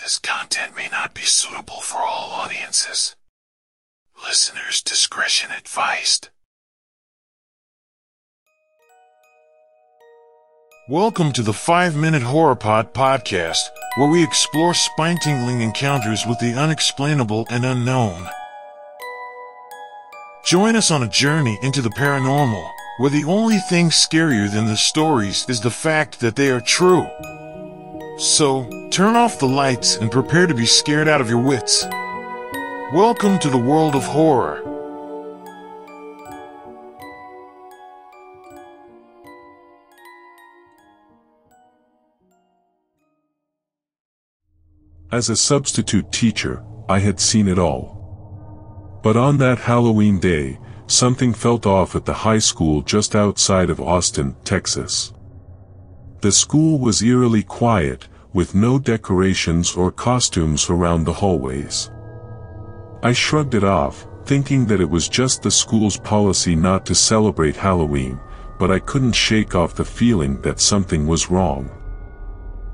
This content may not be suitable for all audiences. Listeners' discretion advised. Welcome to the 5 Minute Horror Pod podcast, where we explore spine tingling encounters with the unexplainable and unknown. Join us on a journey into the paranormal, where the only thing scarier than the stories is the fact that they are true. So, turn off the lights and prepare to be scared out of your wits. Welcome to the world of horror. As a substitute teacher, I had seen it all. But on that Halloween day, something felt off at the high school just outside of Austin, Texas. The school was eerily quiet, with no decorations or costumes around the hallways. I shrugged it off, thinking that it was just the school's policy not to celebrate Halloween, but I couldn't shake off the feeling that something was wrong.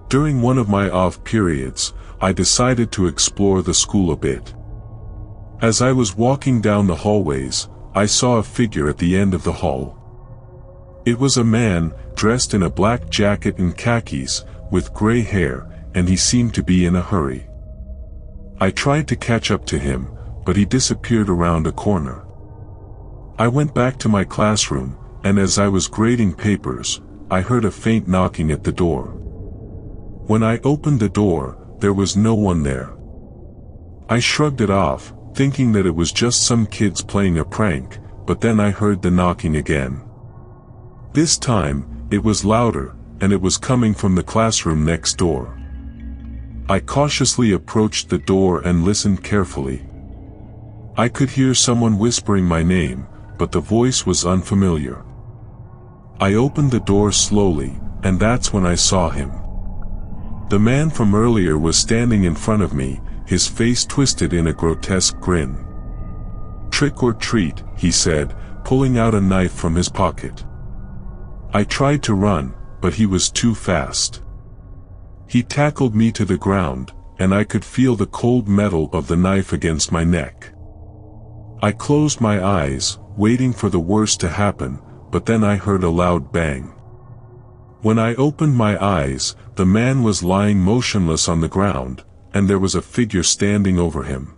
During one of my off periods, I decided to explore the school a bit. As I was walking down the hallways, I saw a figure at the end of the hall. It was a man, dressed in a black jacket and khakis, with gray hair, and he seemed to be in a hurry. I tried to catch up to him, but he disappeared around a corner. I went back to my classroom, and as I was grading papers, I heard a faint knocking at the door. When I opened the door, there was no one there. I shrugged it off, thinking that it was just some kids playing a prank, but then I heard the knocking again. This time, it was louder, and it was coming from the classroom next door. I cautiously approached the door and listened carefully. I could hear someone whispering my name, but the voice was unfamiliar. I opened the door slowly, and that's when I saw him. The man from earlier was standing in front of me, his face twisted in a grotesque grin. Trick or treat, he said, pulling out a knife from his pocket. I tried to run, but he was too fast. He tackled me to the ground, and I could feel the cold metal of the knife against my neck. I closed my eyes, waiting for the worst to happen, but then I heard a loud bang. When I opened my eyes, the man was lying motionless on the ground, and there was a figure standing over him.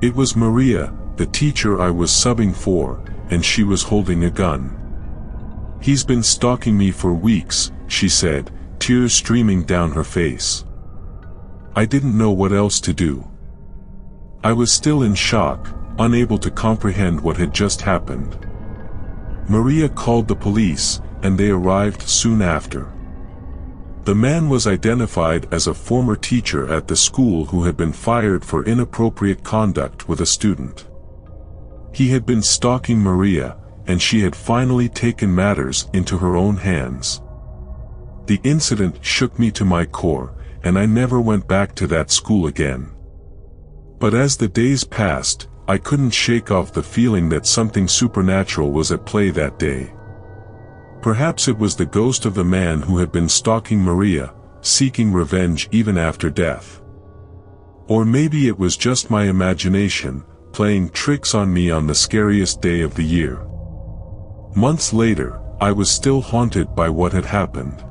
It was Maria, the teacher I was subbing for, and she was holding a gun. He's been stalking me for weeks, she said, tears streaming down her face. I didn't know what else to do. I was still in shock, unable to comprehend what had just happened. Maria called the police, and they arrived soon after. The man was identified as a former teacher at the school who had been fired for inappropriate conduct with a student. He had been stalking Maria, and she had finally taken matters into her own hands. The incident shook me to my core, and I never went back to that school again. But as the days passed, I couldn't shake off the feeling that something supernatural was at play that day. Perhaps it was the ghost of the man who had been stalking Maria, seeking revenge even after death. Or maybe it was just my imagination, playing tricks on me on the scariest day of the year. Months later, I was still haunted by what had happened.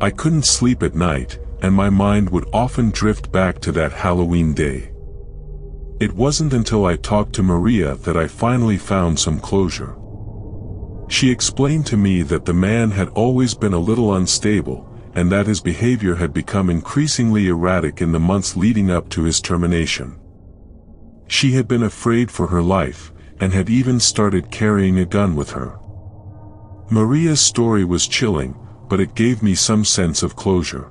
I couldn't sleep at night, and my mind would often drift back to that Halloween day. It wasn't until I talked to Maria that I finally found some closure. She explained to me that the man had always been a little unstable, and that his behavior had become increasingly erratic in the months leading up to his termination. She had been afraid for her life, and had even started carrying a gun with her. Maria's story was chilling, but it gave me some sense of closure.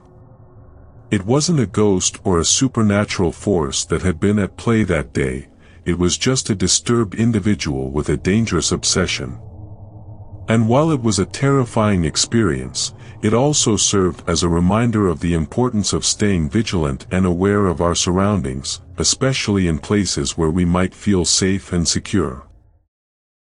It wasn't a ghost or a supernatural force that had been at play that day, it was just a disturbed individual with a dangerous obsession. And while it was a terrifying experience, it also served as a reminder of the importance of staying vigilant and aware of our surroundings, especially in places where we might feel safe and secure.